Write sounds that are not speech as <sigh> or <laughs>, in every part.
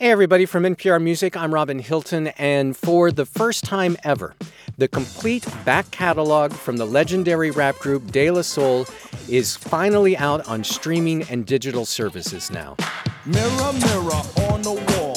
Hey, everybody, from NPR Music, I'm Robin Hilton, and for the first time ever, the complete back catalog from the legendary rap group De La Soul is finally out on streaming and digital services now. Mirror, mirror on the wall,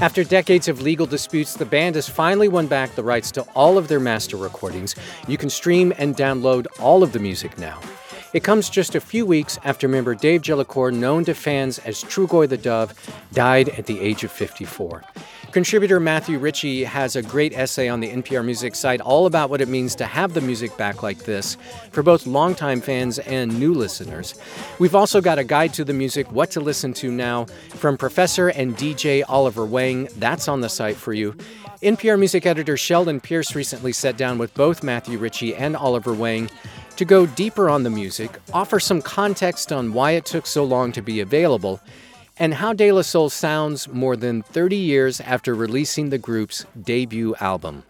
After decades of legal disputes, the band has finally won back the rights to all of their master recordings. You can stream and download all of the music now. It comes just a few weeks after member Dave Jolicoeur, known to fans as Trugoy the Dove, died at the age of 54. Contributor Matthew Ritchie has a great essay on the NPR Music site all about what it means to have the music back like this for both longtime fans and new listeners. We've also got a guide to the music, what to listen to now, from Professor and DJ Oliver Wang. That's on the site for you. NPR Music editor Sheldon Pierce recently sat down with both Matthew Ritchie and Oliver Wang to go deeper on the music, offer some context on why it took so long to be available, and how De La Soul sounds more than 30 years after releasing the group's debut album.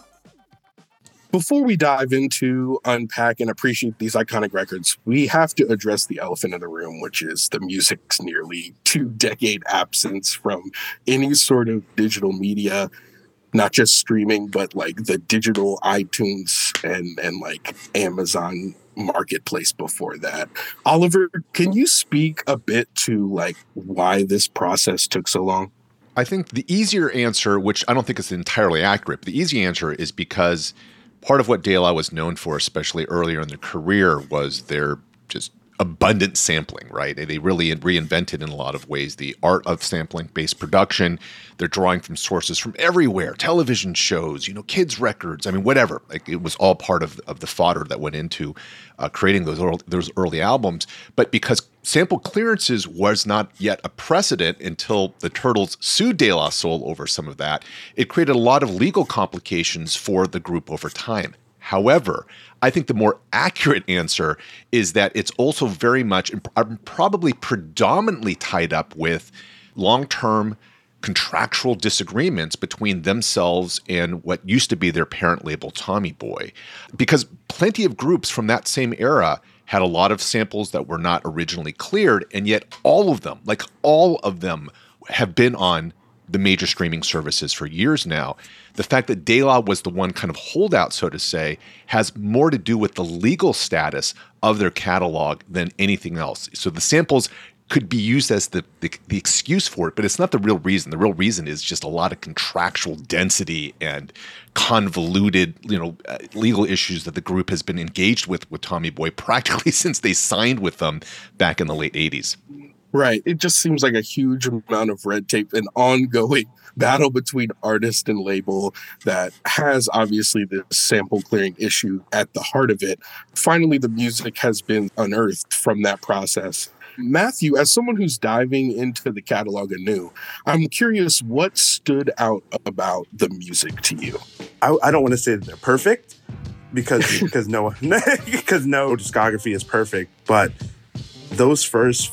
Before we dive into unpack and appreciate these iconic records, we have to address the elephant in the room, which is the music's nearly two decade absence from any sort of digital media, not just streaming, but like the digital iTunes and, and like Amazon marketplace before that. Oliver, can you speak a bit to like why this process took so long? I think the easier answer, which I don't think is entirely accurate, the easy answer is because part of what De La was known for, especially earlier in their career, was their just abundant sampling, right? They really reinvented in a lot of ways the art of sampling based production. They're drawing from sources from everywhere, television shows, you know, kids' records. I mean, whatever. Like it was all part of, of the fodder that went into uh, creating those early, those early albums. But because sample clearances was not yet a precedent until the Turtles sued De La Soul over some of that, it created a lot of legal complications for the group over time. However, I think the more accurate answer is that it's also very much, probably predominantly tied up with long term contractual disagreements between themselves and what used to be their parent label, Tommy Boy. Because plenty of groups from that same era had a lot of samples that were not originally cleared, and yet all of them, like all of them, have been on the major streaming services for years now. The fact that De La was the one kind of holdout, so to say, has more to do with the legal status of their catalog than anything else. So the samples could be used as the, the, the excuse for it, but it's not the real reason. The real reason is just a lot of contractual density and convoluted, you know, uh, legal issues that the group has been engaged with with Tommy Boy practically <laughs> since they signed with them back in the late '80s. Right. It just seems like a huge amount of red tape and ongoing <laughs> battle between artist and label that has obviously this sample clearing issue at the heart of it. Finally, the music has been unearthed from that process. Matthew, as someone who's diving into the catalog anew, I'm curious what stood out about the music to you. I, I don't want to say that they're perfect because <laughs> because no <laughs> because no discography is perfect, but those first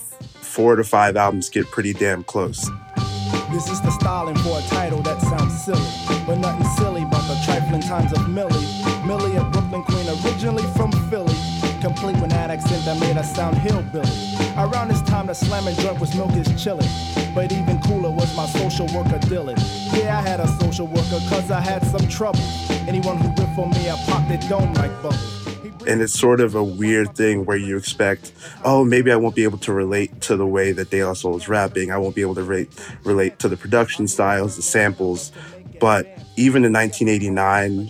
four to five albums get pretty damn close. This is the styling for a title that sounds silly, but nothing silly but the trifling times of Millie. Millie, a Brooklyn queen, originally from Philly, complete with that accent that made us sound hillbilly. Around this time, the slamming joint was milk is chillin', but even cooler was my social worker Dylan. Yeah, I had a social worker cause I had some trouble. Anyone who ripped on me, I popped it dome like bubbles and it's sort of a weird thing where you expect, oh, maybe I won't be able to relate to the way that De La Soul is rapping. I won't be able to relate relate to the production styles, the samples. But even in 1989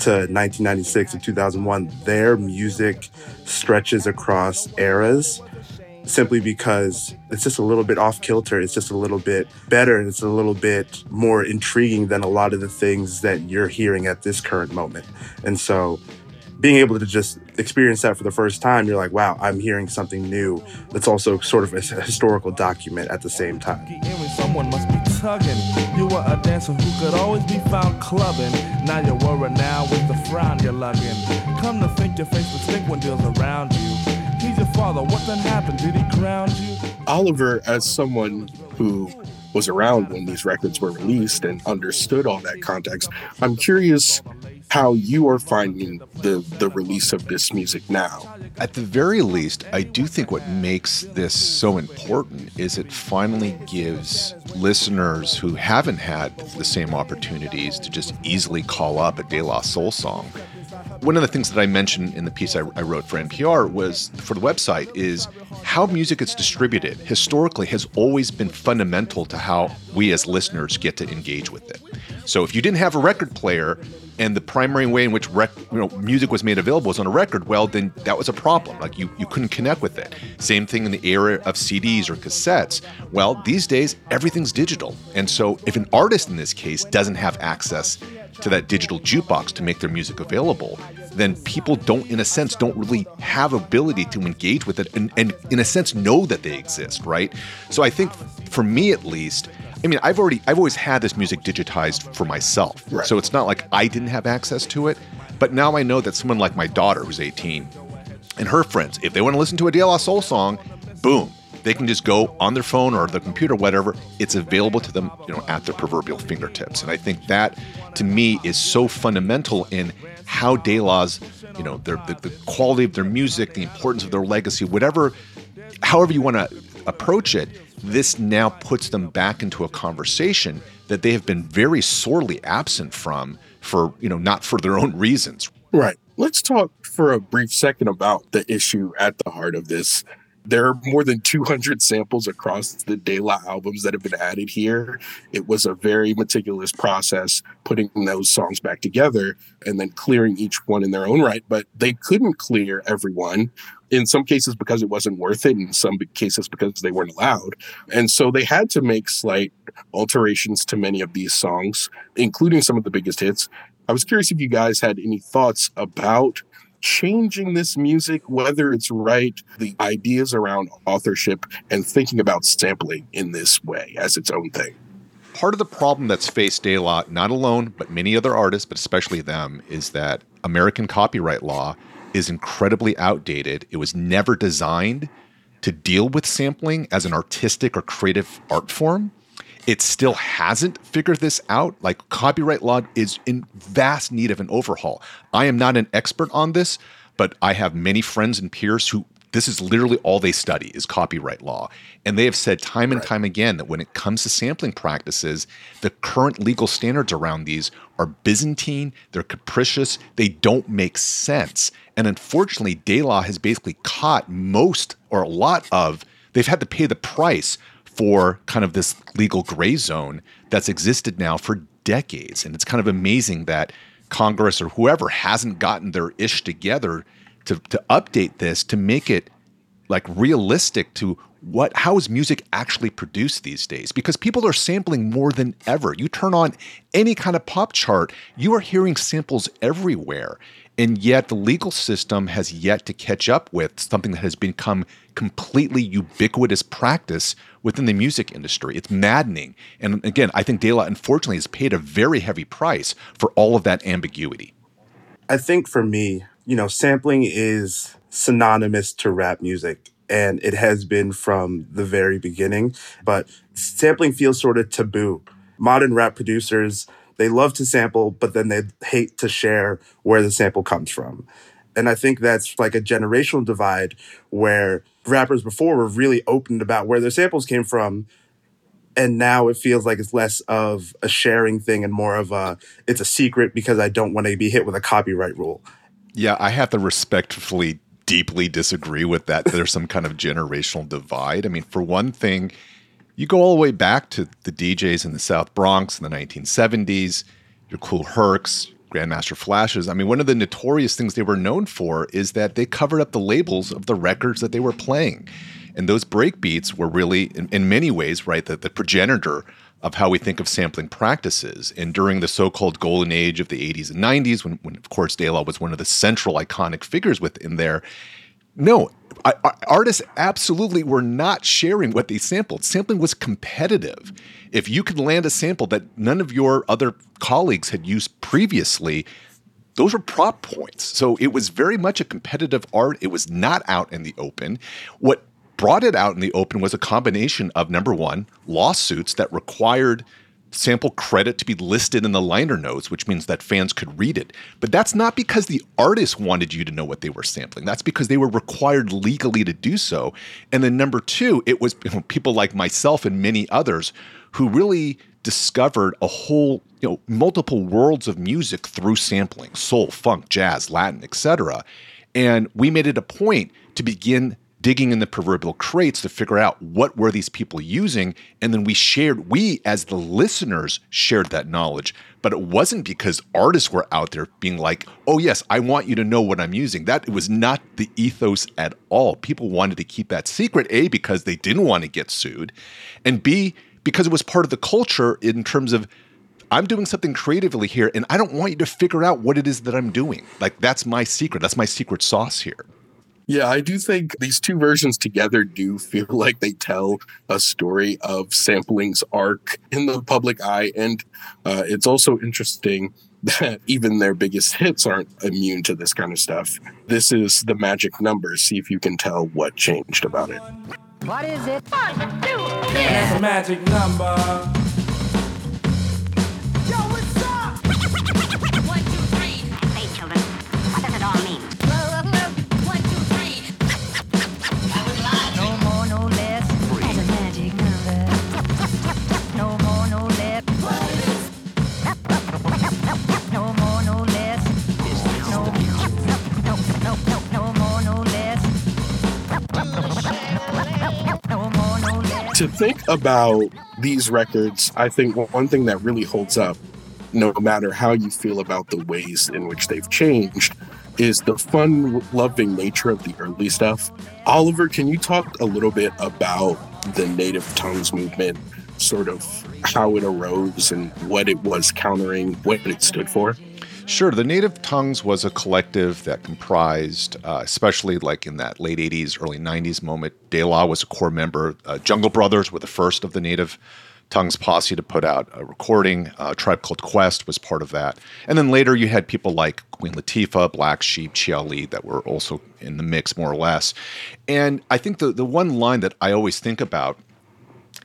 to 1996 and 2001, their music stretches across eras simply because it's just a little bit off kilter. It's just a little bit better. It's a little bit more intriguing than a lot of the things that you're hearing at this current moment. And so being able to just experience that for the first time, you're like, wow, I'm hearing something new. That's also sort of a historical document at the same time. Someone must be tugging. You were a dancer who could always be found clubbing. Now you're worried now with the frown you're lugging. Come to think your face was stink when deals around you. He's your father. What then happened? Did he ground you? Oliver, as someone who was around when these records were released and understood all that context. I'm curious how you are finding the the release of this music now. At the very least, I do think what makes this so important is it finally gives listeners who haven't had the same opportunities to just easily call up a De La Soul song. One of the things that I mentioned in the piece I, I wrote for NPR was for the website is how music is distributed historically has always been fundamental to how we as listeners get to engage with it. So if you didn't have a record player, and the primary way in which rec- you know, music was made available was on a record, well, then that was a problem. Like you, you couldn't connect with it. Same thing in the era of CDs or cassettes. Well, these days, everything's digital. And so if an artist in this case doesn't have access to that digital jukebox to make their music available, then people don't, in a sense, don't really have ability to engage with it and, and in a sense, know that they exist, right? So I think for me at least, I mean, I've already, I've always had this music digitized for myself. Right. So it's not like I didn't have access to it. But now I know that someone like my daughter, who's 18, and her friends, if they want to listen to a De La Soul song, boom, they can just go on their phone or their computer, whatever. It's available to them, you know, at their proverbial fingertips. And I think that, to me, is so fundamental in how De La's, you know, their, the, the quality of their music, the importance of their legacy, whatever, however you want to approach it, this now puts them back into a conversation that they have been very sorely absent from for, you know, not for their own reasons. Right. Let's talk for a brief second about the issue at the heart of this. There are more than 200 samples across the De La albums that have been added here. It was a very meticulous process putting those songs back together and then clearing each one in their own right. But they couldn't clear everyone in some cases because it wasn't worth it, in some cases because they weren't allowed. And so they had to make slight alterations to many of these songs, including some of the biggest hits. I was curious if you guys had any thoughts about changing this music, whether it's right, the ideas around authorship and thinking about sampling in this way as its own thing. Part of the problem that's faced De La, not alone, but many other artists, but especially them, is that American copyright law is incredibly outdated. It was never designed to deal with sampling as an artistic or creative art form. It still hasn't figured this out. Like copyright law is in vast need of an overhaul. I am not an expert on this, but I have many friends and peers who this is literally all they study is copyright law. And they have said time and right. time again that when it comes to sampling practices, the current legal standards around these are Byzantine, they're capricious, they don't make sense. And unfortunately, De La has basically caught most or a lot of, they've had to pay the price for kind of this legal gray zone that's existed now for decades. And it's kind of amazing that Congress or whoever hasn't gotten their ish together to, to update this to make it like realistic to what how is music actually produced these days? Because people are sampling more than ever. You turn on any kind of pop chart you are hearing samples everywhere and yet the legal system has yet to catch up with something that has become completely ubiquitous practice within the music industry. It's maddening. And again, I think De La unfortunately has paid a very heavy price for all of that ambiguity. I think for me, you know, sampling is synonymous to rap music and it has been from the very beginning, but sampling feels sort of taboo. Modern rap producers they love to sample, but then they hate to share where the sample comes from. And I think that's like a generational divide where rappers before were really open about where their samples came from. And now it feels like it's less of a sharing thing and more of a, it's a secret because I don't want to be hit with a copyright rule. Yeah, I have to respectfully, deeply disagree with that. There's some kind of generational divide. I mean, for one thing, you go all the way back to the DJs in the South Bronx in the 1970s, your Kool Hercs, Grandmaster Flashes. I mean, one of the notorious things they were known for is that they covered up the labels of the records that they were playing. And those breakbeats were really, in, in many ways, right, the, the progenitor of how we think of sampling practices. And during the so called golden age of the 80s and 90s, when, when of course, De La was one of the central iconic figures within there, no, I, artists absolutely were not sharing what they sampled. Sampling was competitive. If you could land a sample that none of your other colleagues had used previously, those were prop points. So it was very much a competitive art. It was not out in the open. What brought it out in the open was a combination of number one, lawsuits that required sample credit to be listed in the liner notes, which means that fans could read it. But that's not because the artist wanted you to know what they were sampling. That's because they were required legally to do so. And then number two, it was people like myself and many others who really discovered a whole, you know, multiple worlds of music through sampling, soul, funk, jazz, Latin, etc. And we made it a point to begin digging in the proverbial crates to figure out what were these people using and then we shared we as the listeners shared that knowledge but it wasn't because artists were out there being like oh yes i want you to know what i'm using that was not the ethos at all people wanted to keep that secret a because they didn't want to get sued and b because it was part of the culture in terms of I'm doing something creatively here, and I don't want you to figure out what it is that I'm doing. Like, that's my secret. That's my secret sauce here. Yeah, I do think these two versions together do feel <laughs> like they tell a story of sampling's arc in the public eye. And uh, it's also interesting <laughs> that even their biggest hits aren't immune to this kind of stuff. This is the magic number. See if you can tell what changed about it. What is it? One, two, three. That's a magic number. Think about these records, I think one thing that really holds up, no matter how you feel about the ways in which they've changed, is the fun loving nature of the early stuff. Oliver, can you talk a little bit about the native tongues movement, sort of how it arose and what it was countering, what it stood for? Sure. The Native Tongues was a collective that comprised, uh, especially like in that late 80s, early 90s moment, De La was a core member. Uh, Jungle Brothers were the first of the Native Tongues posse to put out a recording. Uh, Tribe Called Quest was part of that. And then later you had people like Queen Latifah, Black Sheep, Chi-Ali that were also in the mix more or less. And I think the, the one line that I always think about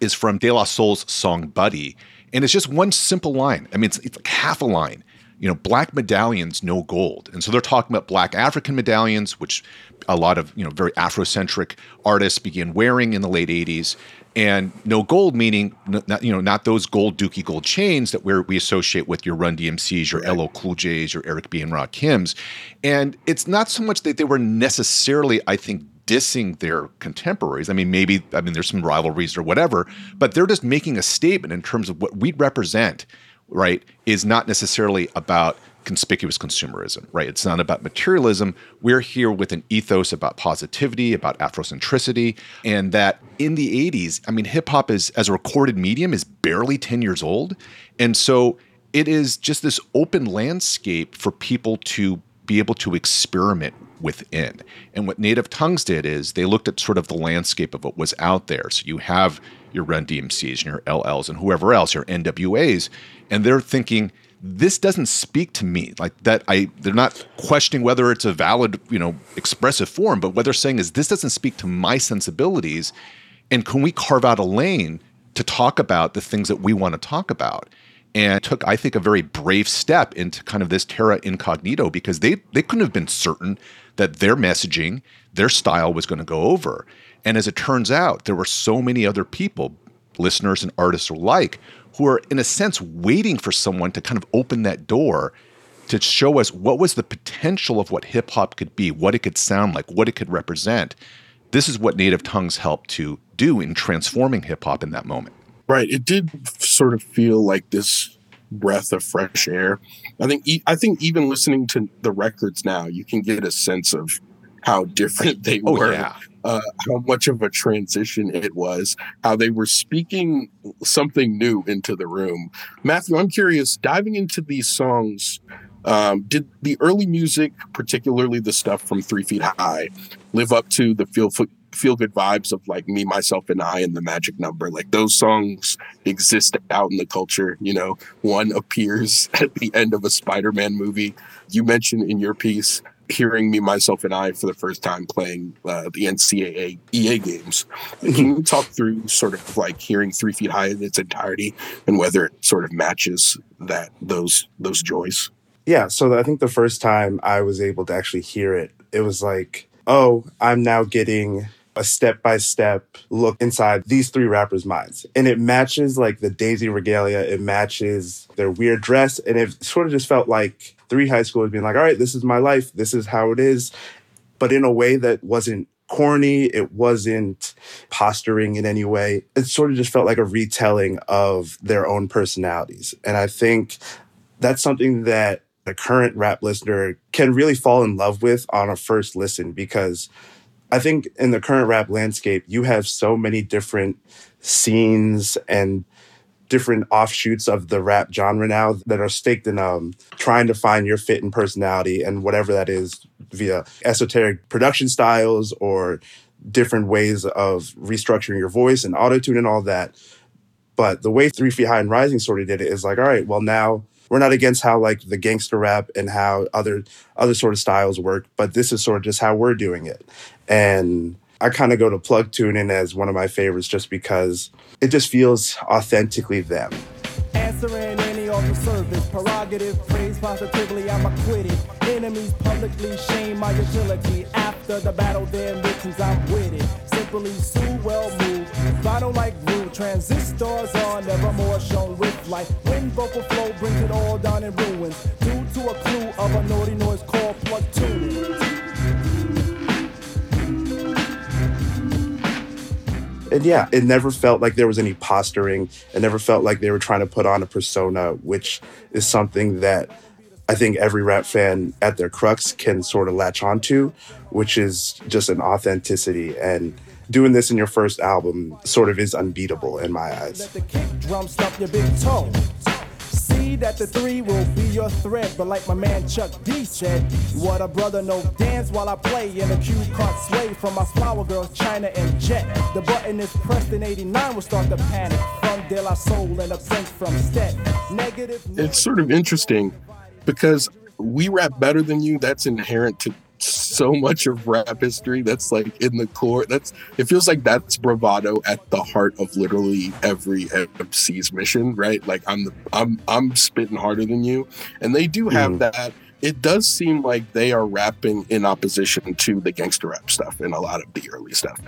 is from De La Soul's song Buddy. And it's just one simple line. I mean, it's, it's like half a line you know, black medallions, no gold. And so they're talking about black African medallions, which a lot of, you know, very Afrocentric artists began wearing in the late 80s. And no gold, meaning, not, you know, not those gold dookie gold chains that we we associate with your Run DMCs, your right. LL Cool J's, your Eric B. and Rock Rakims. And it's not so much that they were necessarily, I think, dissing their contemporaries. I mean, maybe, I mean, there's some rivalries or whatever, but they're just making a statement in terms of what we represent right, is not necessarily about conspicuous consumerism, right? It's not about materialism. We're here with an ethos about positivity, about Afrocentricity, and that in the 80s, I mean, hip hop is as a recorded medium is barely 10 years old. And so it is just this open landscape for people to be able to experiment within. And what Native Tongues did is they looked at sort of the landscape of what was out there. So you have your Run DMCs and your LLs and whoever else, your NWAs, and they're thinking this doesn't speak to me. Like that i they're not questioning whether it's a valid you know expressive form but what they're saying is this doesn't speak to my sensibilities and can we carve out a lane to talk about the things that we want to talk about? And took i think a very brave step into kind of this terra incognito because they they couldn't have been certain that their messaging their style was going to go over and as it turns out there were so many other people listeners and artists alike who are, in a sense, waiting for someone to kind of open that door to show us what was the potential of what hip hop could be, what it could sound like, what it could represent. This is what Native Tongues helped to do in transforming hip hop in that moment. Right. It did sort of feel like this breath of fresh air. I think I think even listening to the records now, you can get a sense of how different <laughs> they oh, were, yeah. Uh, how much of a transition it was, how they were speaking something new into the room. Matthew, I'm curious, diving into these songs, um, did the early music, particularly the stuff from Three Feet High, live up to the feel feel good vibes of like me, myself, and I, and the magic number? Like those songs exist out in the culture. You know, one appears <laughs> at the end of a Spider-Man movie. You mentioned in your piece hearing me, myself, and I for the first time playing uh, the NCAA EA games. Can you talk through sort of like hearing Three Feet High in its entirety and whether it sort of matches that those those joys? Yeah, so I think the first time I was able to actually hear it, it was like, oh, I'm now getting a step by step look inside these three rappers' minds. And it matches like the Daisy regalia, it matches their weird dress. And it sort of just felt like three high schoolers being like, all right, this is my life, this is how it is. But in a way that wasn't corny, it wasn't posturing in any way. It sort of just felt like a retelling of their own personalities. And I think that's something that a current rap listener can really fall in love with on a first listen because I think in the current rap landscape, you have so many different scenes and different offshoots of the rap genre now that are staked in um, trying to find your fit and personality and whatever that is via esoteric production styles or different ways of restructuring your voice and auto tune and all that. But the way Three Feet High and Rising sort of did it is like, all right, well now we're not against how like the gangster rap and how other other sort of styles work, but this is sort of just how we're doing it. And I kind of go to plug tune in as one of my favorites just because it just feels authentically them. Answering any offer service, prerogative, praise positively, I'm acquitted. Enemies publicly shame my utility. After the battle, then witches, I'm with it. Simply sue, well moved. Vinyl like rude, transistors are never more shown with light. When vocal flow brings it all down in ruins. Due to a clue of a naughty noise called plug And yeah, it never felt like there was any posturing. It never felt like they were trying to put on a persona, which is something that I think every rap fan at their crux can sort of latch onto, which is just an authenticity. And doing this in your first album sort of is unbeatable in my eyes. See that the three will be your threat, but like my man Chuck D said, what a brother no dance while I play in a cue card sway from my flower girls China and Jet. The button is pressed in '89 will start the panic from De La Soul and a from Stet. Negative. It's sort of interesting because we rap better than you. That's inherent to so much of rap history that's like in the core that's it feels like that's bravado at the heart of literally every MC's mission right? Like i'm the i'm i'm spitting harder than you. And they do have Mhm. that. It does seem like they are rapping in opposition to the gangster rap stuff in a lot of the early stuff.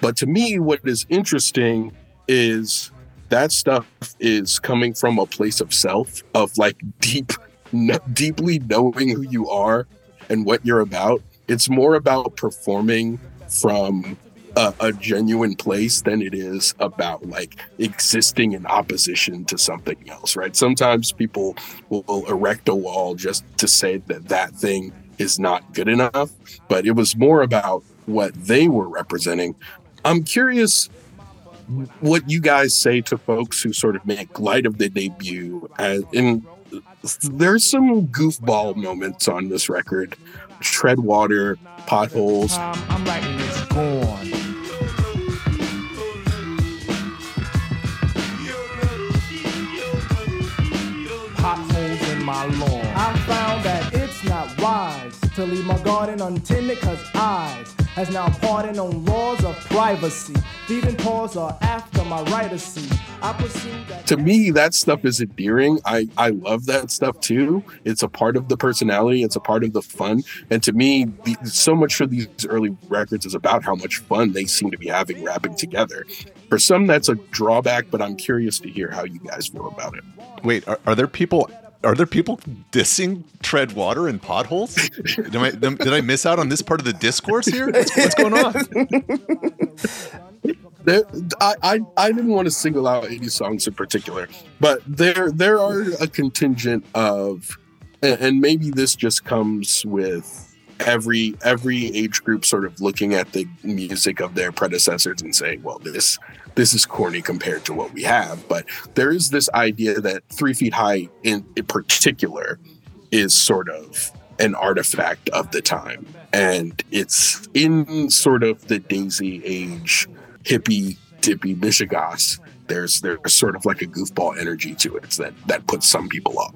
But to me what is interesting is that stuff is coming from a place of self of like deep no, <laughs> deeply knowing who you are and what you're about. It's more about performing from a, a genuine place than it is about like existing in opposition to something else, right? Sometimes people will, will erect a wall just to say that that thing is not good enough, but it was more about what they were representing. I'm curious what you guys say to folks who sort of make light of the debut as in there's some goofball moments on this record tread water potholes um, I'm, I'm it's gone. Potholes in my lawn. I found that it's not wise to leave my garden untended cause eyes has now pardoned on laws of privacy. Thieving paws are after my right of seat. I pursue that to me that stuff is endearing i i love that stuff too it's a part of the personality it's a part of the fun and to me the, so much of these early records is about how much fun they seem to be having rapping together for some that's a drawback but i'm curious to hear how you guys feel about it Wait, are, are there people? Are there people dissing tread water and potholes? did, I, did I miss out on this part of the discourse here? What's, what's going on? there, I, I I didn't want to single out any songs in particular, but there there are a contingent of, and maybe this just comes with every every age group sort of looking at the music of their predecessors and saying, well, this this is corny compared to what we have. But there is this idea that Three Feet High, in, in particular, is sort of an artifact of the time, and it's in sort of the Daisy age hippie dippy mishigas there's there's sort of like a goofball energy to it that that puts some people off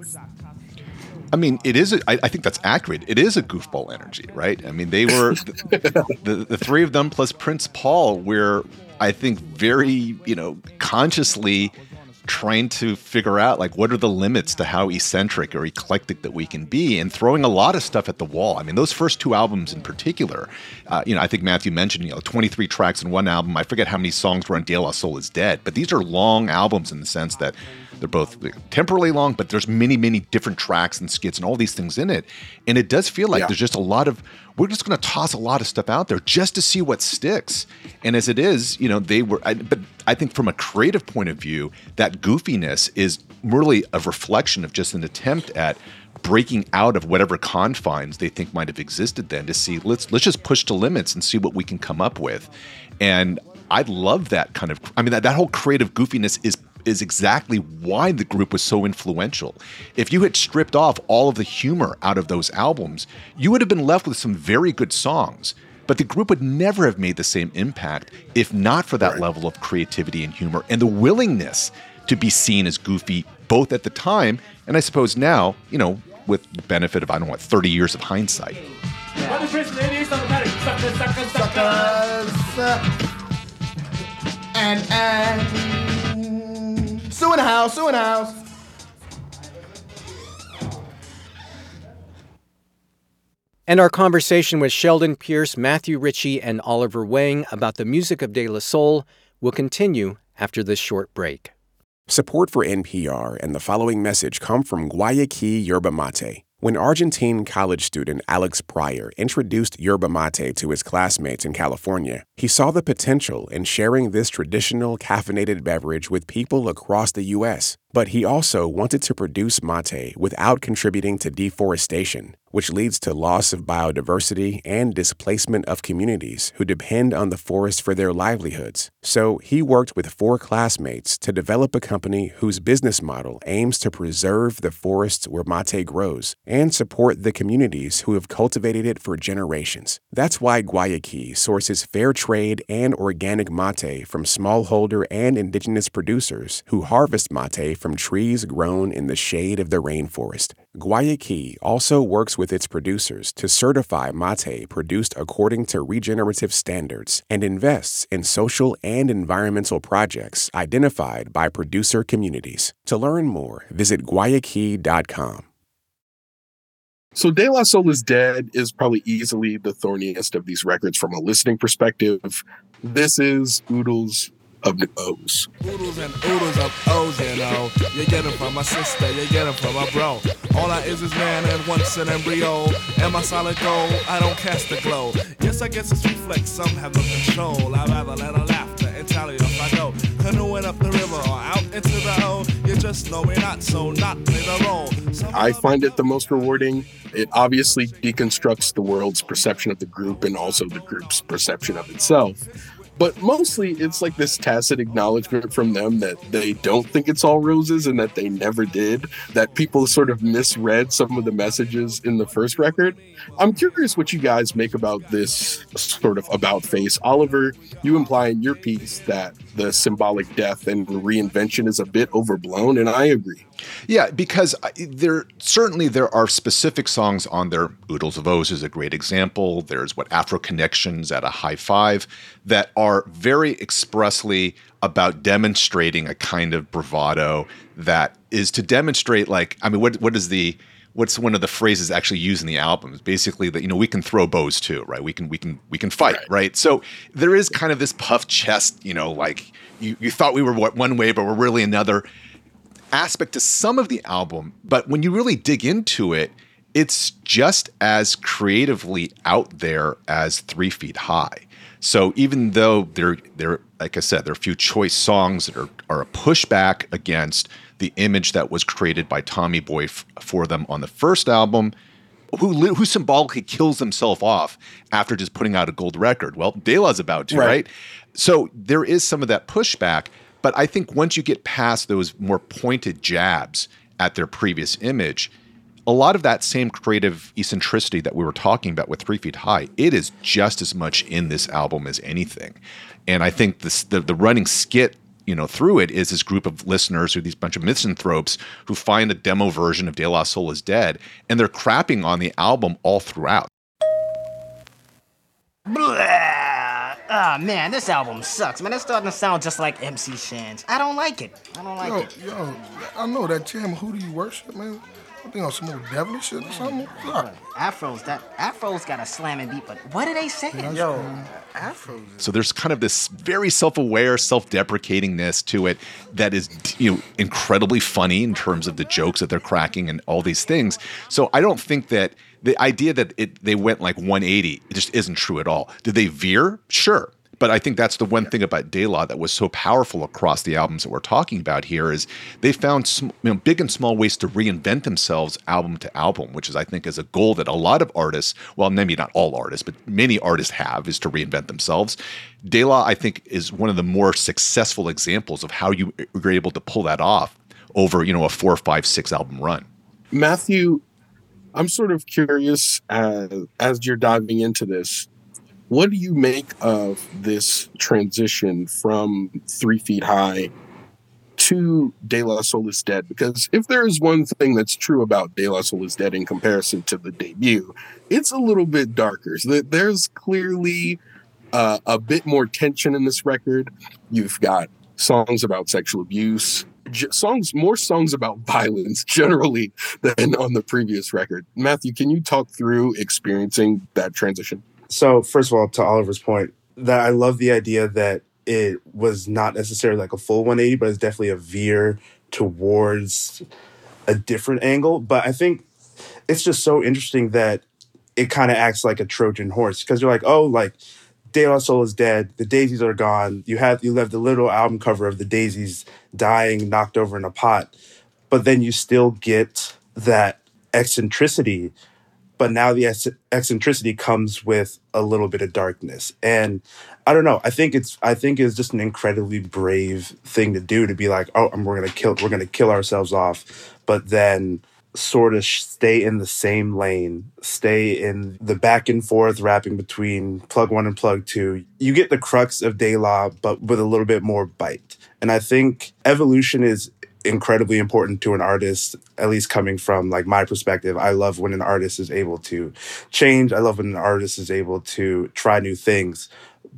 I mean, it is. A, I, I think that's accurate. It is a goofball energy, right? I mean, they were <laughs> the, the, three of them plus Prince Paul. Were I think very you know consciously trying to figure out like what are the limits to how eccentric or eclectic that we can be and throwing a lot of stuff at the wall i mean those first two albums in particular uh, you know i think matthew mentioned you know 23 tracks in one album i forget how many songs were on de la soul is dead but these are long albums in the sense that they're both temporally long but there's many many different tracks and skits and all these things in it and it does feel like yeah. there's just a lot of we're just going to toss a lot of stuff out there just to see what sticks. And as it is, you know, they were, I, but I think from a creative point of view, that goofiness is merely a reflection of just an attempt at breaking out of whatever confines they think might have existed then to see let's let's just push to limits and see what we can come up with. And I love that kind of I mean that, that whole creative goofiness is is exactly why the group was so influential. If you had stripped off all of the humor out of those albums, you would have been left with some very good songs. But the group would never have made the same impact if not for that right. level of creativity and humor and the willingness to be seen as goofy both at the time and I suppose now, you know, with the benefit of I don't know what 30 years of hindsight. And and Sue in the house, Sue in the house. And our conversation with Sheldon Pierce, Matthew Ritchie, and Oliver Wang about the music of De La Soul will continue after this short break. Support for NPR and the following message come from Guayakí Yerba Mate. When Argentine college student Alex Pryor introduced yerba mate to his classmates in California, he saw the potential in sharing this traditional caffeinated beverage with people across the U.S. But he also wanted to produce mate without contributing to deforestation, which leads to loss of biodiversity and displacement of communities who depend on the forest for their livelihoods. So he worked with four classmates to develop a company whose business model aims to preserve the forests where mate grows and support the communities who have cultivated it for generations. That's why Guayakí sources fair trade and organic mate from smallholder and indigenous producers who harvest mate from trees grown in the shade of the rainforest. Guayakí also works with its producers to certify mate produced according to regenerative standards and invests in social and environmental projects identified by producer communities. To learn more, visit guayaki.com. So De La Soul is Dead is probably easily the thorniest of these records from a listening perspective. This is Oodles of the O's. Oodles and oodles of O's, you know. You get them from my sister, you get them from my bro. All I is is man and once an embryo. Am I solid gold? I don't cast the glow. Yes, I guess it's reflex, some have no control. I'd rather let a laughter and tally if I go. Canoeing up the river or out into the O. You just know we're not, so not play the role. I find it the most rewarding. It obviously deconstructs the world's perception of the group and also the group's perception of itself but mostly it's like this tacit acknowledgement from them that they don't think it's all roses and that they never did that people sort of misread some of the messages in the first record. I'm curious what you guys make about this sort of about face. Oliver you imply in your piece that the symbolic death and reinvention is a bit overblown and i agree yeah, because there certainly there are specific songs on there. Oodles of O's is a great example. There's what Afro Connections at a high five that are very expressly about demonstrating a kind of bravado that is to demonstrate like I mean what what is the what's one of the phrases actually used in the album is basically that you know we can throw bows too right we can we can we can fight right, right? so there is kind of this puff chest you know like you, you thought we were one way but we're really another aspect to some of the album, but when you really dig into it, it's just as creatively out there as Three Feet High. So even though there, there, like I said, there are a few choice songs that are, are a pushback against the image that was created by Tommy Boy f- for them on the first album, who who symbolically kills himself off after just putting out a gold record. Well, De La's about to, right? right? So there is some of that pushback, but I think once you get past those more pointed jabs at their previous image, a lot of that same creative eccentricity that we were talking about with Three Feet High, it is just as much in this album as anything. And I think this, the the running skit you know through it is this group of listeners or these bunch of misanthropes who find the demo version of De La Soul is Dead and they're crapping on the album all throughout. Ah, man, this album sucks. Man, it's starting to sound just like MC Shan's. I don't like it. I don't like yo, it. Yo, I know that jam. Who do you worship, man? I think on some old devilish shit or something. Look. Afro's that Afro's got a slamming beat, but what are they saying? Yo, Afro's. So there's kind of this very self-aware, self-deprecatingness to it that is, you know, incredibly funny in terms of the jokes that they're cracking and all these things. So I don't think that the idea that it they went like 180 it just isn't true at all. Did they veer? Sure. But I think that's the one thing about De La that was so powerful across the albums that we're talking about here is they found sm- you know, big and small ways to reinvent themselves album to album, which is I think is a goal that a lot of artists, well maybe not all artists, but many artists have is to reinvent themselves. De La I think is one of the more successful examples of how you were able to pull that off over you know a four, five, six album run. Matthew, I'm sort of curious as, as you're diving into this. What do you make of this transition from Three Feet High to De La Soul is Dead? Because if there is one thing that's true about De La Soul is Dead in comparison to the debut, it's a little bit darker. So there's clearly uh, a bit more tension in this record. You've got songs about sexual abuse, songs more songs about violence generally than on the previous record. Matthew, can you talk through experiencing that transition? So, first of all, to Oliver's point, that I love the idea that it was not necessarily like a full 180, but it's definitely a veer towards a different angle. But I think it's just so interesting that it kind of acts like a Trojan horse because you're like, oh, like De La Soul is dead, the daisies are gone. You have you left the little album cover of the daisies dying, knocked over in a pot, but then you still get that eccentricity. But now the eccentricity comes with a little bit of darkness. And i don't know i think it's i think it's just an incredibly brave thing to do to be like oh we're gonna kill we're gonna kill ourselves off. But then sort of stay in the same lane stay in the back and forth rapping between plug one and plug two. You get the crux of de la but with a little bit more bite. And i think evolution is incredibly important to an artist at least coming from like my perspective. I love when an artist is able to change. I love when an artist is able to try new things.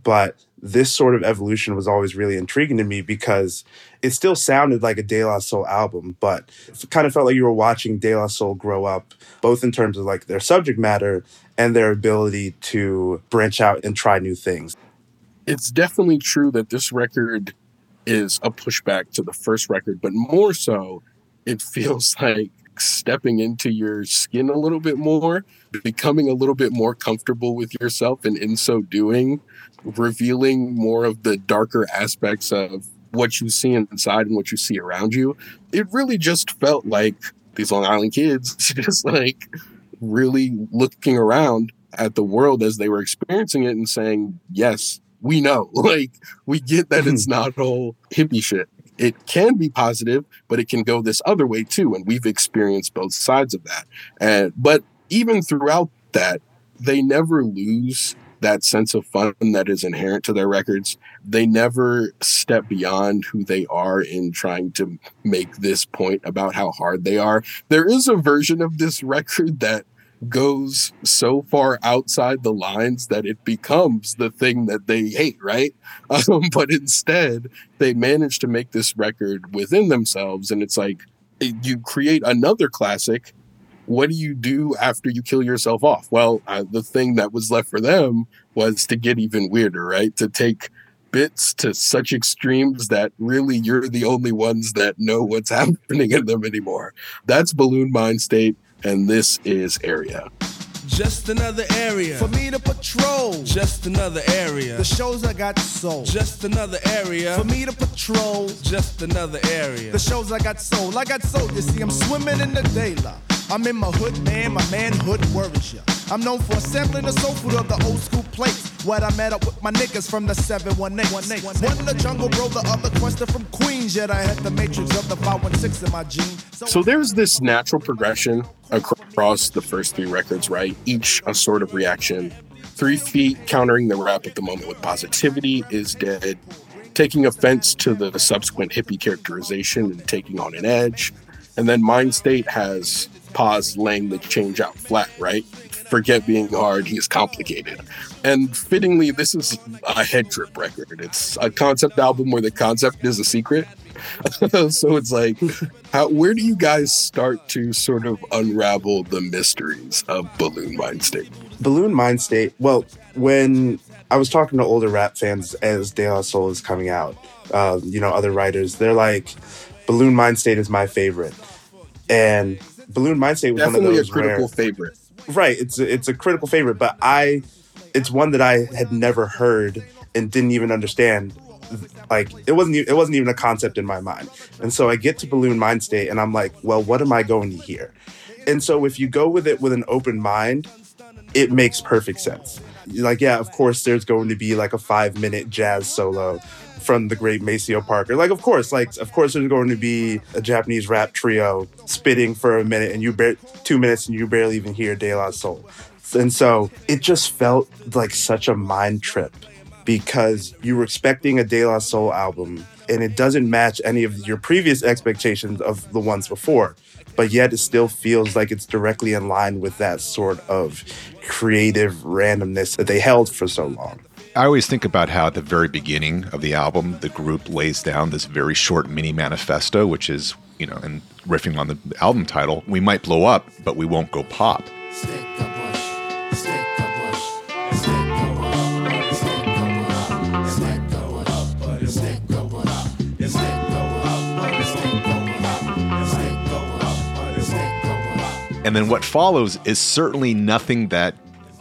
But this sort of evolution was always really intriguing to me because it still sounded like a De La Soul album, but it kind of felt like you were watching De La Soul grow up, both in terms of like their subject matter and their ability to branch out and try new things. It's definitely true that this record is a pushback to the first record, but more so, it <laughs> feels like stepping into your skin a little bit more, becoming a little bit more comfortable with yourself, and in so doing, revealing more of the darker aspects of what you see inside and what you see around you. It really just felt like these Long Island kids <laughs> just like really looking around at the world as they were experiencing it and saying, yes, we know. <laughs> Like, we get that it's <laughs> not all hippie shit. It can be positive, but it can go this other way too. And we've experienced both sides of that. And, but even throughout that, they never lose that sense of fun that is inherent to their records. They never step beyond who they are in trying to make this point about how hard they are. There is a version of this record that goes so far outside the lines that it becomes the thing that they hate, right? <laughs> Um, but instead, they manage to make this record within themselves. And it's like you create another classic. What do you do after you kill yourself off? Well, uh, the thing that was left for them was to get even weirder, right? To take bits to such extremes that really you're the only ones that know what's <laughs> happening in them anymore. That's Buhloone Mindstate and this is Area. Just another area for me to patrol. Just another area. The shows I got sold. Just another area for me to patrol. Just another area. The shows I got sold. I got sold. You see, I'm swimming in the daylight. I'm in my hood, man. My manhood worries ya. I'm known for sampling the soul food of the old school plates. What I met up with my niggas from the 718. One the jungle bro, the other question from Queens. Yet I had the matrix of the 516 in my gene. So there's this natural progression across the first three records, right? Each a sort of reaction. Three Feet countering the rap at the moment with positivity is dead. taking offense to the subsequent hippie characterization and taking on an edge. And then Mindstate has Paz laying the change out flat, right? Forget being hard, he's complicated. And fittingly, this is a head trip record. It's a concept album where the concept is a secret. <laughs> so it's like, <laughs> how, where do you guys start to sort of unravel the mysteries of Buhloone Mindstate? Balloon Mind State, well, when I was talking to older rap fans as De La Soul is coming out, uh, you know, other writers, they're like, Buhloone Mindstate is my favorite. And Buhloone Mindstate was Definitely one of those a critical where, favorite. right it's a, it's a critical favorite but i it's one that i had never heard and didn't even understand. Like it wasn't it wasn't even a concept in my mind. And so i get to Buhloone Mindstate and i'm like well what am i going to hear? And so if you go with it with an open mind it makes perfect sense. Like yeah of course there's going to be like a five minute jazz solo from the great Maceo Parker. Like, of course, like, of course, there's going to be a Japanese rap trio spitting for a minute, and you bar- two minutes, and you barely even hear De La Soul. And so it just felt like such a mind trip because you were expecting a De La Soul album, and it doesn't match any of your previous expectations of the ones before. But yet, it still feels like it's directly in line with that sort of creative randomness that they held for so long. I always think about how at the very beginning of the album, the group lays down this very short mini manifesto, which is, you know, and riffing on the album title, we might blow up, but we won't go pop. And then what follows is certainly nothing that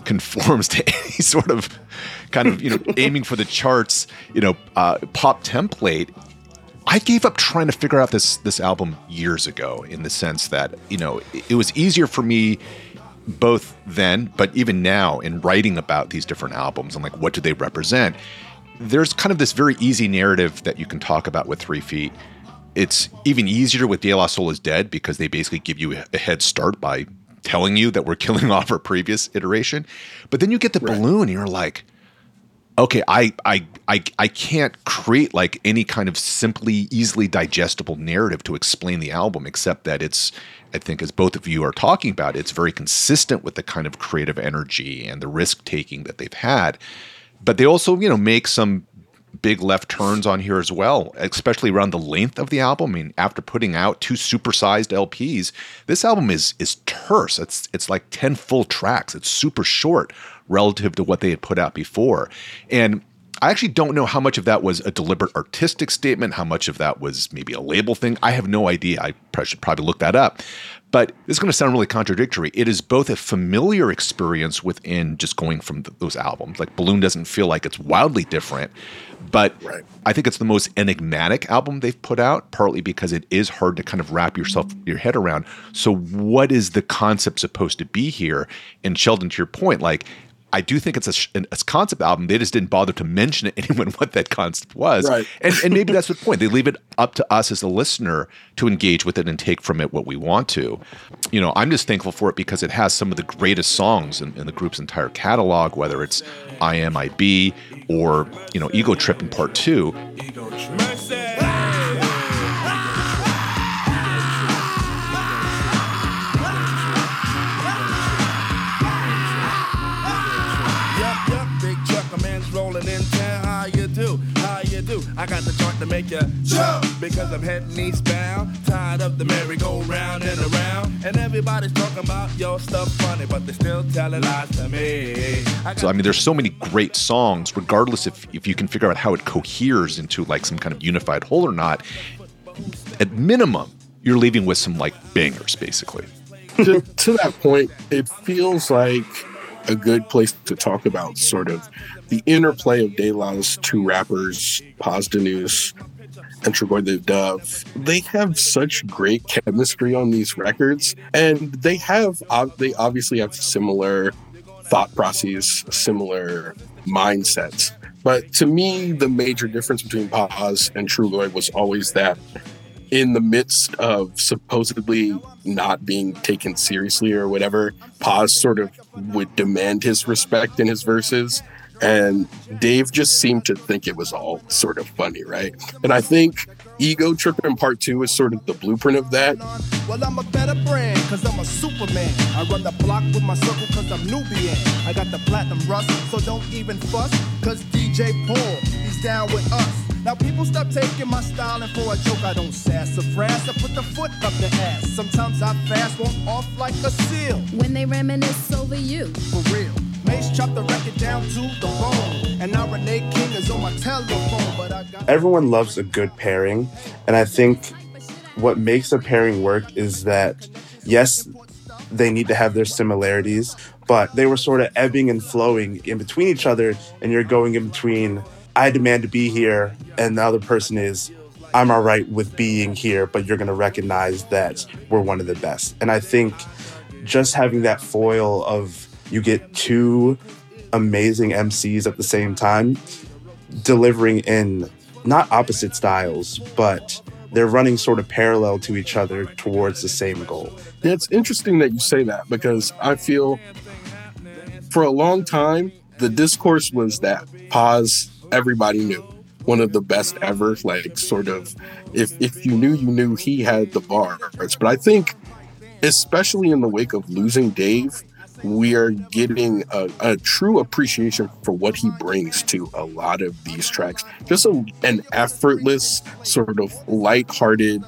conforms to <laughs> any sort of kind of, you know, <laughs> aiming for the charts, you know, uh, pop template. I gave up trying to figure out this this album years ago in the sense that, you know, it, it was easier for me both then, but even now in writing about these different albums and like what do they represent. There's kind of this very easy narrative that you can talk about with Three Feet. It's even easier with De La Soul is Dead because they basically give you a head start by telling you that we're killing <laughs> off our previous iteration. But then you get the Buhloone, and you're like, okay, I, I, I, I can't create like any kind of simply, easily digestible narrative to explain the album, except that it's, I think, as both of you are talking about, it's very consistent with the kind of creative energy and the risk taking that they've had. But they also, you know, make some big left turns on here as well, especially around the length of the album. I mean, after putting out two supersized LPs, this album is is terse. It's it's like 10 full tracks. It's super short relative to what they had put out before. And I actually don't know how much of that was a deliberate artistic statement, how much of that was maybe a label thing. I have no idea. I should probably look that up. But this is going to sound really contradictory. It is both a familiar experience within just going from th- those albums. Like Buhloone doesn't feel like it's wildly different, but I think it's the most enigmatic album they've put out, partly because it is hard to kind of wrap yourself your head around. So, what is the concept supposed to be here? And Sheldon, to your point, like I do think it's a, a concept album. They just didn't bother to mention to <laughs> anyone what that concept was. Right. And, and maybe that's <laughs> the point. They leave it up to us as the listener to engage with it and take from it what we want to. You know, I'm just thankful for it because it has some of the greatest songs in, in the group's entire catalog, whether it's I Am I Be or, you know, Ego Trip in Part 2. To make you jump because I'm heading eastbound. Tired of the merry-go-round and around, and everybody's talking about your stuff funny, but they still telling lies to me. I So I mean, there's so many great songs, regardless if if you can figure out how it coheres into like some kind of unified whole or not. At minimum, you're leaving with some like bangers, basically. to, to that point, it feels like a good place to talk about sort of the interplay of De La's two rappers, Posdnuos and Trugoy the Dove. They have such great chemistry on these records, and they have they obviously have similar thought processes, similar mindsets. But to me, the major difference between Pos and Trugoy was always that in the midst of supposedly not being taken seriously or whatever, Paz sort of would demand his respect in his verses. And Dave just seemed to think it was all sort of funny, right? And I think Ego Tripping Part 2 is sort of the blueprint of that. Well, I'm a better brand, cause I'm a Superman. I run the block with my circle, cause I'm Nubian. I got the platinum rust, so don't even fuss, cause DJ Paul, he's down with us. Now people stop taking my styling for a joke. I don't sass or frass. I put the foot up the ass. Sometimes I fast, walk off like a seal. When they reminisce over you. For real. Everyone loves a good pairing, and I think what makes a pairing work is that yes, they need to have their similarities, but they were sort of ebbing and flowing in between each other, and you're going in between I demand to be here, and the other person is I'm all right with being here, but you're going to recognize that we're one of the best. And I think just having that foil of you get two amazing MCs at the same time, delivering in not opposite styles, but they're running sort of parallel to each other towards the same goal. Yeah, it's interesting that you say that because I feel for a long time, the discourse was that Pos, everybody knew. One of the best ever, like sort of if if you knew you knew he had the bars. But I think especially in the wake of losing Dave, we are getting a, a, true appreciation for what he brings to a lot of these tracks. Just a, an effortless, sort of light-hearted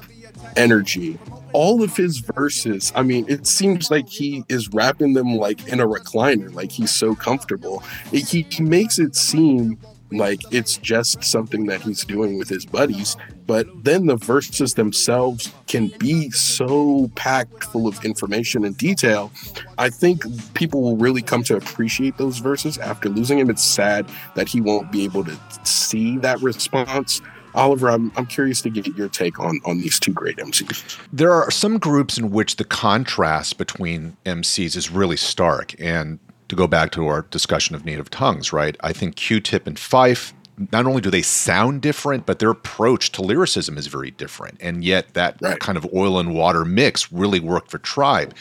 energy. All of his verses, I mean, it seems like he is rapping them like in a recliner, like he's so comfortable. It, he, he makes it seem like it's just something that he's doing with his buddies but then the verses themselves can be so packed full of information and detail i think people will really come to appreciate those verses after losing him it's sad that he won't be able to see that response Oliver, I'm, I'm curious to get your take on, on these two great MCs. There are some groups in which the contrast between MCs is really stark. And to go back to our discussion of native tongues, right? I think Q-Tip and Phife not only do they sound different, but their approach to lyricism is very different. And yet that right. kind of oil and water mix really worked for Tribe.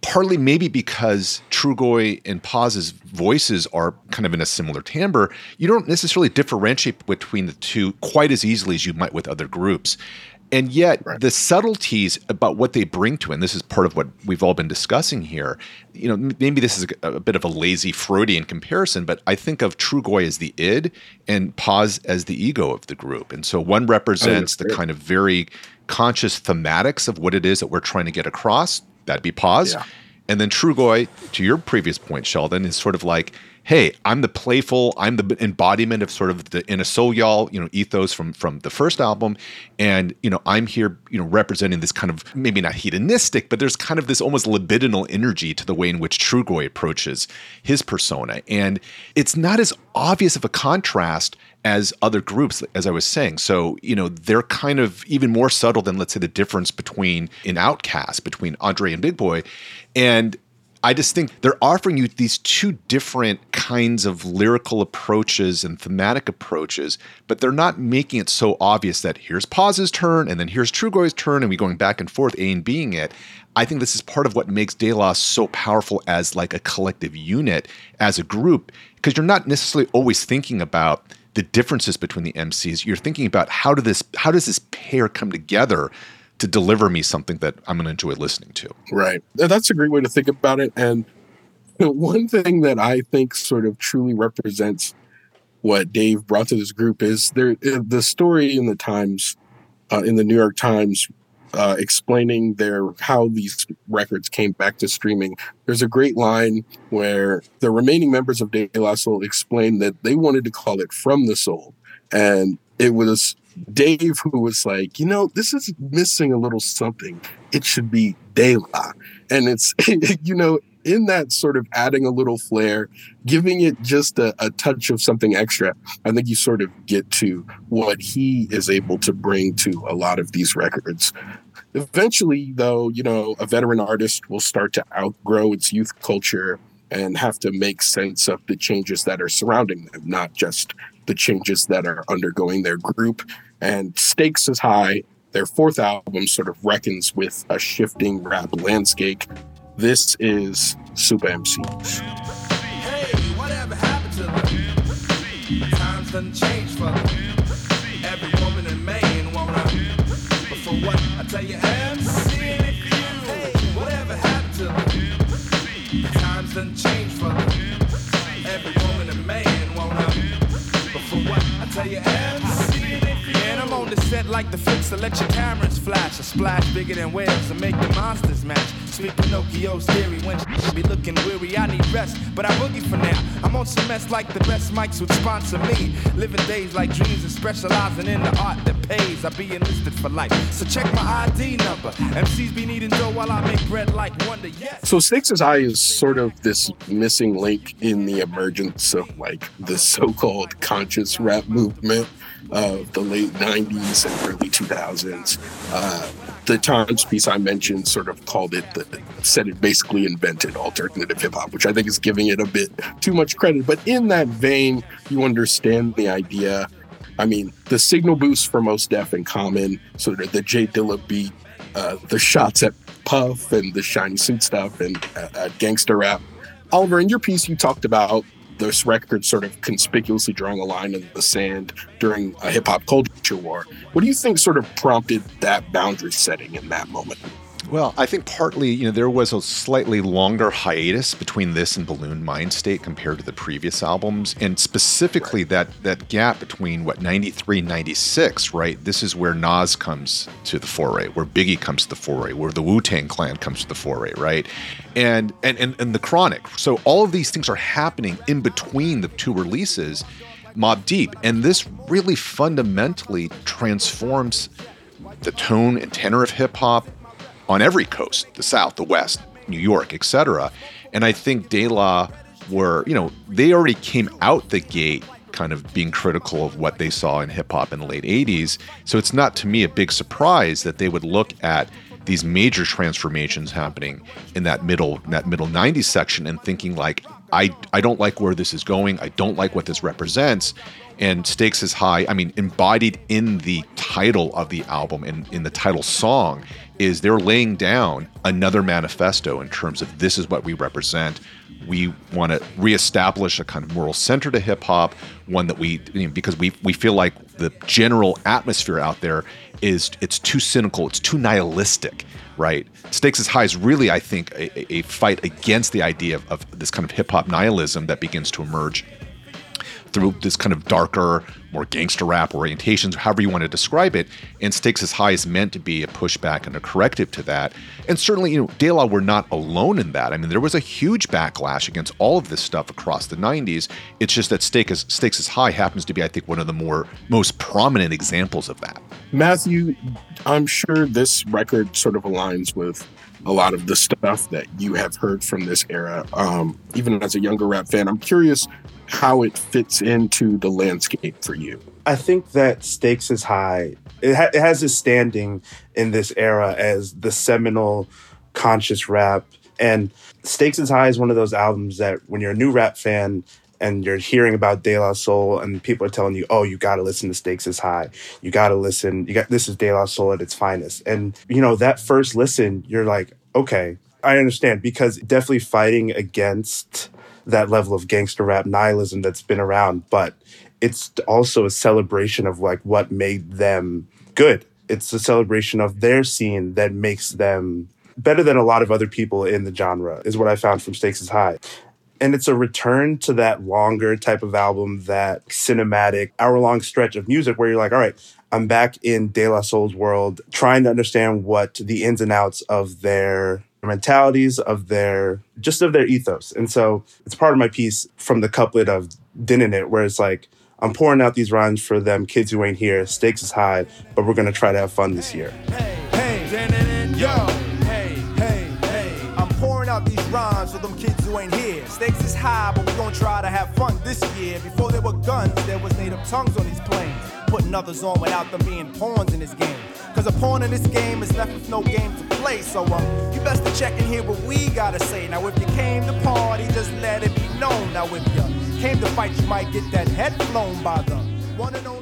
Partly maybe because Trugoy and Pos's voices are kind of in a similar timbre, you don't necessarily differentiate between the two quite as easily as you might with other groups. And yet, right. the subtleties about what they bring to it, and this is part of what we've all been discussing here. You know, maybe this is a, a bit of a lazy Freudian comparison, but I think of Trugoy as the id and Pos as the ego of the group. And so one represents the kind of very conscious thematics of what it is that we're trying to get across. That'd be Pos. Yeah. And then Trugoy, to your previous point, Sheldon, is sort of like hey, I'm the playful, I'm the embodiment of sort of the in a soul y'all, you know, ethos from from the first album, and you know, I'm here, you know, representing this kind of maybe not hedonistic, but there's kind of this almost libidinal energy to the way in which Trugoy approaches his persona, and it's not as obvious of a contrast as other groups, as I was saying. So, you know, they're kind of even more subtle than, let's say, the difference between an OutKast, between Andre and Big Boi. And I just think they're offering you these two different kinds of lyrical approaches and thematic approaches, but they're not making it so obvious that here's Pos's turn and then here's Trugoy's turn and we're going back and forth, A and Bing it. I think this is part of what makes De La so powerful as like a collective unit, as a group, because you're not necessarily always thinking about the differences between the MCs. You're thinking about how do this how does this pair come together to deliver me something that I'm going to enjoy listening to. Right. That's a great way to think about it. And one thing that I think sort of truly represents what Dave brought to this group is there the story in the Times, uh, in the New York Times, uh, explaining their how these records came back to streaming. There's a great line where the remaining members of De La Soul explained that they wanted to call it "From the Soul," and it was Dave, who was like, you know, this is missing a little something. It should be De La. And it's, <laughs> you know, in that sort of adding a little flair, giving it just a, a, touch of something extra, I think you sort of get to what he is able to bring to a lot of these records. Eventually, though, you know, a veteran artist will start to outgrow its youth culture and have to make sense of the changes that are surrounding them, not just the changes that are undergoing their group. And stakes is high. Their fourth album sort of reckons with a shifting rap landscape. This is Super MCs. Hey, Times done changed for. Tell you, the set like the flicks to let your cameras flash. A splash bigger than waves to make the monsters match. Sweet Pinocchio's theory when she be looking weary. I need rest, but I boogie for now. I'm on some mess like the best mics would sponsor me. Living days like dreams and specializing in the art that pays. I be enlisted for life. So check my ID number. MCs be needing dough while I make bread like Wonder. Yes. So Stakes High is sort of this missing link in the emergence of like the so-called conscious rap movement of the late 90s and early 2000s. Uh, the Times piece I mentioned sort of called it, the, said it basically invented alternative hip hop, which I think is giving it a bit too much credit. But in that vein, you understand the idea. I mean, the signal boost for Mos Def and Common, sort of the J Dilla beat, uh, the shots at Puff and the shiny suit stuff and uh, uh, gangster rap. Oliver, in your piece, you talked about this record sort of conspicuously drawing a line in the sand during a hip hop culture war. What do you think sort of prompted that boundary setting in that moment? Well, I think partly, you know, there was a slightly longer hiatus between this and Buhloone Mindstate compared to the previous albums. And specifically that that gap between what 93 and 96, right? This is where Nas comes to the foray, where Biggie comes to the foray, where the Wu-Tang clan comes to the foray, right? And and and, and the chronic. So all of these things are happening in between the two releases, Mobb Deep. And this really fundamentally transforms the tone and tenor of hip hop on every coast the south the west new york etc and i think de la were you know they already came out the gate kind of being critical of what they saw in hip hop in the late 80s so it's not to me a big surprise that they would look at these major transformations happening in that middle that middle 90s section and thinking like I I don't like where this is going. I don't like what this represents. And stakes is high. I mean, embodied in the title of the album and in, in the title song is they're laying down another manifesto in terms of this is what we represent. We want to reestablish a kind of moral center to hip hop, one that we you know, because we we feel like the general atmosphere out there is it's too cynical, it's too nihilistic, right? Stakes as High is really, I think, a, a fight against the idea of, of this kind of hip hop nihilism that begins to emerge through this kind of darker, more gangster rap orientations, however you want to describe it. And Stakes is High is meant to be a pushback and a corrective to that. And certainly, you know, De La were not alone in that. I mean, there was a huge backlash against all of this stuff across the 90s. It's just that Stakes is, Stakes is High happens to be, I think, one of the more most prominent examples of that. Matthew, I'm sure this record sort of aligns with a lot of the stuff that you have heard from this era. Um, even as a younger rap fan, I'm curious how it fits into the landscape for you. I think that Stakes is High. It, ha- it has a standing in this era as the seminal conscious rap. And Stakes is High is one of those albums that when you're a new rap fan and you're hearing about De La Soul and people are telling you, oh, you got to listen to Stakes is High. You got to listen. You got this is De La Soul at its finest. And, you know, that first listen, you're like, okay, I understand because definitely fighting against that level of gangster rap nihilism that's been around, but it's also a celebration of like what made them good. It's a celebration of their scene that makes them better than a lot of other people in the genre, is what I found from Stakes is High. And it's a return to that longer type of album, that cinematic hour long stretch of music where you're like, all right, I'm back in De La Soul's world, trying to understand what the ins and outs of their mentalities, of their just of their ethos. And so it's part of my piece from the couplet of Dinninit, where it's like, I'm pouring out these rhymes for them kids who ain't here. Stakes is high, but we're gonna try to have fun this year. Hey, yo, hey, high, but we gonna try to have fun this year. Before there were guns, there was native tongues on these planes. Putting others on without them being pawns in this game. Cause a pawn in this game is left with no game to play. So um, you best to check and hear what we gotta say. Now if you came to party, just let it be known. Now if you came to fight, you might get that head blown by the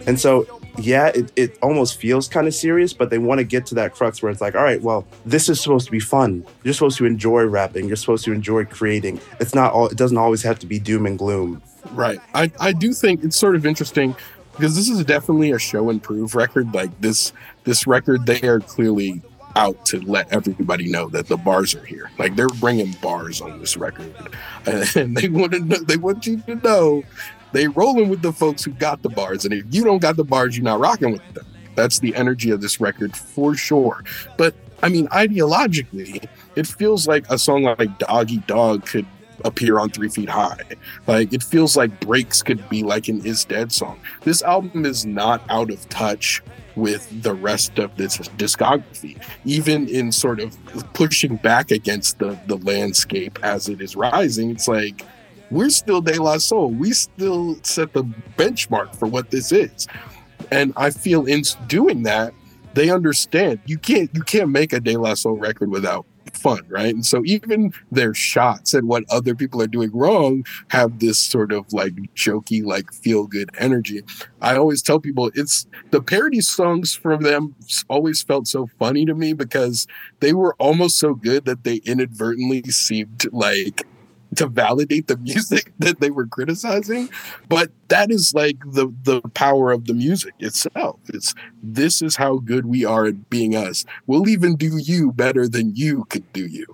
and so, yeah, it, it almost feels kind of serious, but they want to get to that crux where it's like, all right, well, this is supposed to be fun. You're supposed to enjoy rapping. You're supposed to enjoy creating. It's not all, it doesn't always have to be doom and gloom. Right. I, I do think it's sort of interesting because this is definitely a show and prove record. Like this this record, they are clearly out to let everybody know that the bars are here. Like they're bringing bars on this record, <laughs> and they want to know, they want you to know they rolling with the folks who got the bars. And if you don't got the bars, you're not rocking with them. That's the energy of this record for sure. But I mean, ideologically, it feels like a song like Doggy Dog could appear on Three Feet High. Like it feels like Breaks could be like an Is Dead song. This album is not out of touch with the rest of this discography, even in sort of pushing back against the the landscape as it is rising. It's like we're still De La Soul. We still set the benchmark for what this is. And I feel in doing that, they understand you can't you can't make a De La Soul record without fun, right? And so even their shots at what other people are doing wrong have this sort of like jokey, like feel good energy. I always tell people it's the parody songs from them always felt so funny to me because they were almost so good that they inadvertently seemed like to validate the music <laughs> that they were criticizing but that is like the the power of the music itself. It's this is how good we are at being us. We'll even do you better than you could do you.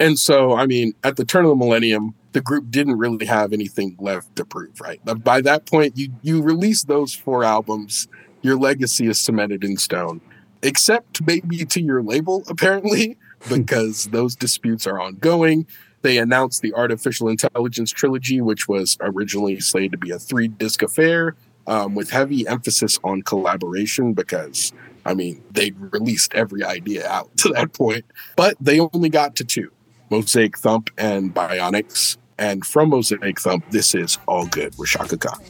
And so i mean at the turn of the millennium the group didn't really have anything left to prove right? By that point you you release those four albums your legacy is cemented in stone except maybe to your label apparently <laughs> because those disputes are ongoing they announced the Art Official Intelligence trilogy, which was originally slated to be a three disc affair um, with heavy emphasis on collaboration because, I mean, they'd released every idea out to that point, but they only got to two Mosaic Thump and Bionix. And from Mosaic Thump, this is All Good with Chaka Khan.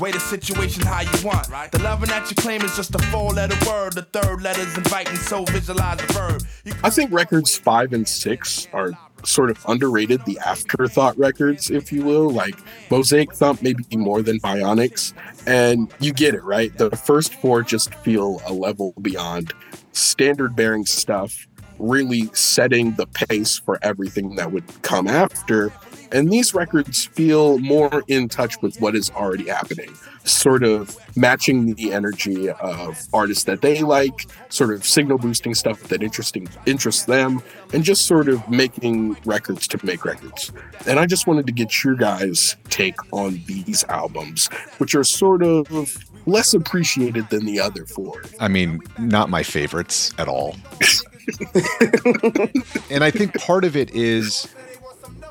Way the situation how you want. Right. The loving that you claim is just a four letter word. The third letter's inviting, so visualize the verb. I think records five and six are sort of underrated, the afterthought records, if you will. Like Mosaic Thump, maybe more than Bionix. And you get it, right? The first four just feel a level beyond standard bearing stuff, really setting the pace for everything that would come after. And these records feel more in touch with what is already happening, sort of matching the energy of artists that they like, sort of signal boosting stuff that interesting interests them, and just sort of making records to make records. And I just wanted to get your guys' take on these albums, which are sort of less appreciated than the other four. I mean, not my favorites at all. <laughs> <laughs> and I think part of it is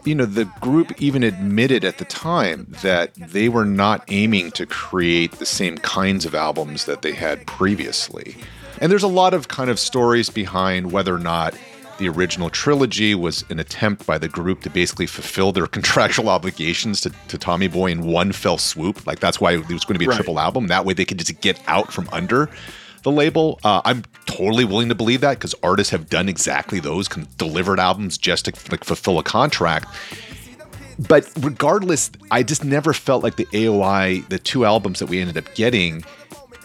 you know, the group even admitted at the time that they were not aiming to create the same kinds of albums that they had previously. And there's a lot of kind of stories behind whether or not the original trilogy was an attempt by the group to basically fulfill their <laughs> contractual obligations to, to Tommy Boy in one fell swoop. Like that's why it was going to be a right. triple album. That way they could just get out from under the label. Uh, I'm totally willing to believe that because artists have done exactly those, can delivered albums just to like fulfill a contract. But regardless, I just never felt like the AOI, the two albums that we ended up getting.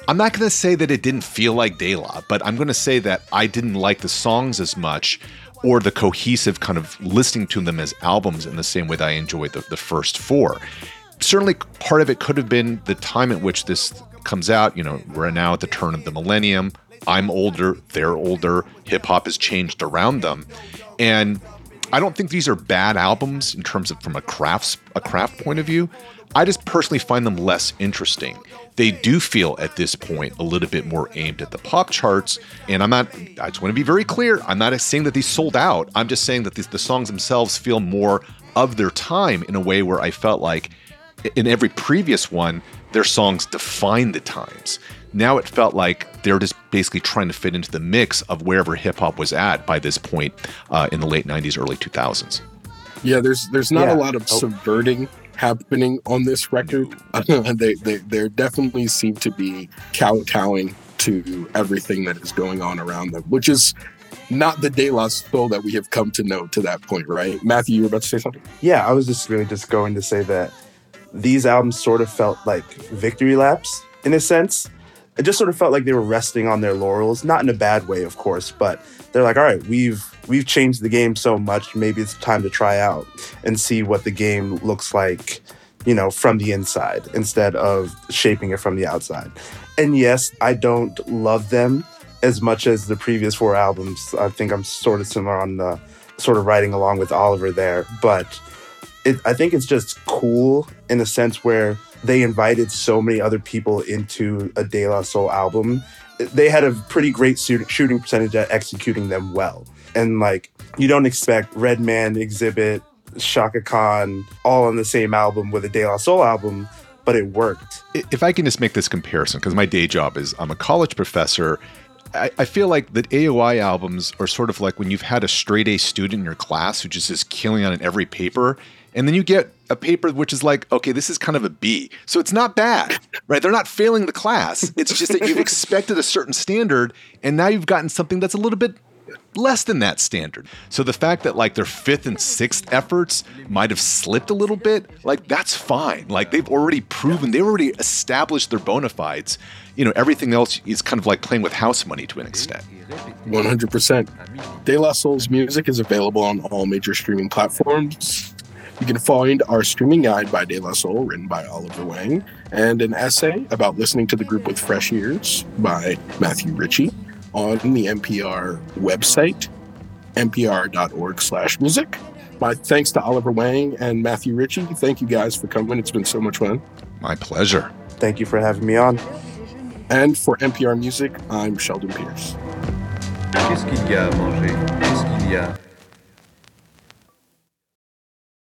I'm not going to say that it didn't feel like De La, but I'm going to say that I didn't like the songs as much or the cohesive kind of listening to them as albums in the same way that I enjoyed the, the first four. Certainly, part of it could have been the time at which this comes out, you know, we're now at the turn of the millennium. I'm older, they're older, hip hop has changed around them. And I don't think these are bad albums in terms of from a crafts a craft point of view. I just personally find them less interesting. They do feel at this point a little bit more aimed at the pop charts. And I'm not, I just want to be very clear. I'm not saying that these sold out. I'm just saying that these, the songs themselves feel more of their time in a way where I felt like in every previous one, their songs define the times. Now it felt like they're just basically trying to fit into the mix of wherever hip hop was at by this point uh, in the late '90s, early 2000s. Yeah, there's there's not yeah. a lot of oh. subverting happening on this record. <laughs> they, they there definitely seem to be kowtowing to everything that is going on around them, which is not the De La Soul that we have come to know to that point, right? Matthew, you were about to say something? Yeah, I was just really just going to say that these albums sort of felt like victory laps in a sense. It just sort of felt like they were resting on their laurels, not in a bad way, of course, but they're like, all right, we've we've changed the game so much, maybe it's time to try out and see what the game looks like, you know, from the inside instead of shaping it from the outside. And yes, I don't love them as much as the previous four albums. I think I'm sort of similar on the sort of writing along with Oliver there, but it, I think it's just cool in a sense where they invited so many other people into a De La Soul album. They had a pretty great shooting percentage at executing them well. And like, you don't expect Redman, Xzibit, Chaka Khan all on the same album with a De La Soul album, but it worked. If I can just make this comparison, because my day job is I'm a college professor I, I feel like the AOI albums are sort of like when you've had a straight A student in your class who just is killing on every paper, and then you get a paper which is like, okay, this is kind of a B. So it's not bad, right? They're not failing the class. It's just that you've <laughs> expected a certain standard, and now you've gotten something that's a little bit less than that standard. So the fact that like their fifth and sixth efforts might have slipped a little bit, like that's fine. Like they've already proven, they've already established their bona fides. You know, everything else is kind of like playing with house money to an extent. 100%. De La Soul's music is available on all major streaming platforms. You can find our streaming guide by De La Soul, written by Oliver Wang, and an essay about listening to the group with fresh ears by Matthew Ritchie on the NPR website, npr.org slash music. My thanks to Oliver Wang and Matthew Ritchie. Thank you guys for coming. It's been so much fun. My pleasure. Thank you for having me on. And for NPR Music, I'm Sheldon Pierce. Qu'est-ce qu'il y a à manger Qu'est-ce qu'il y a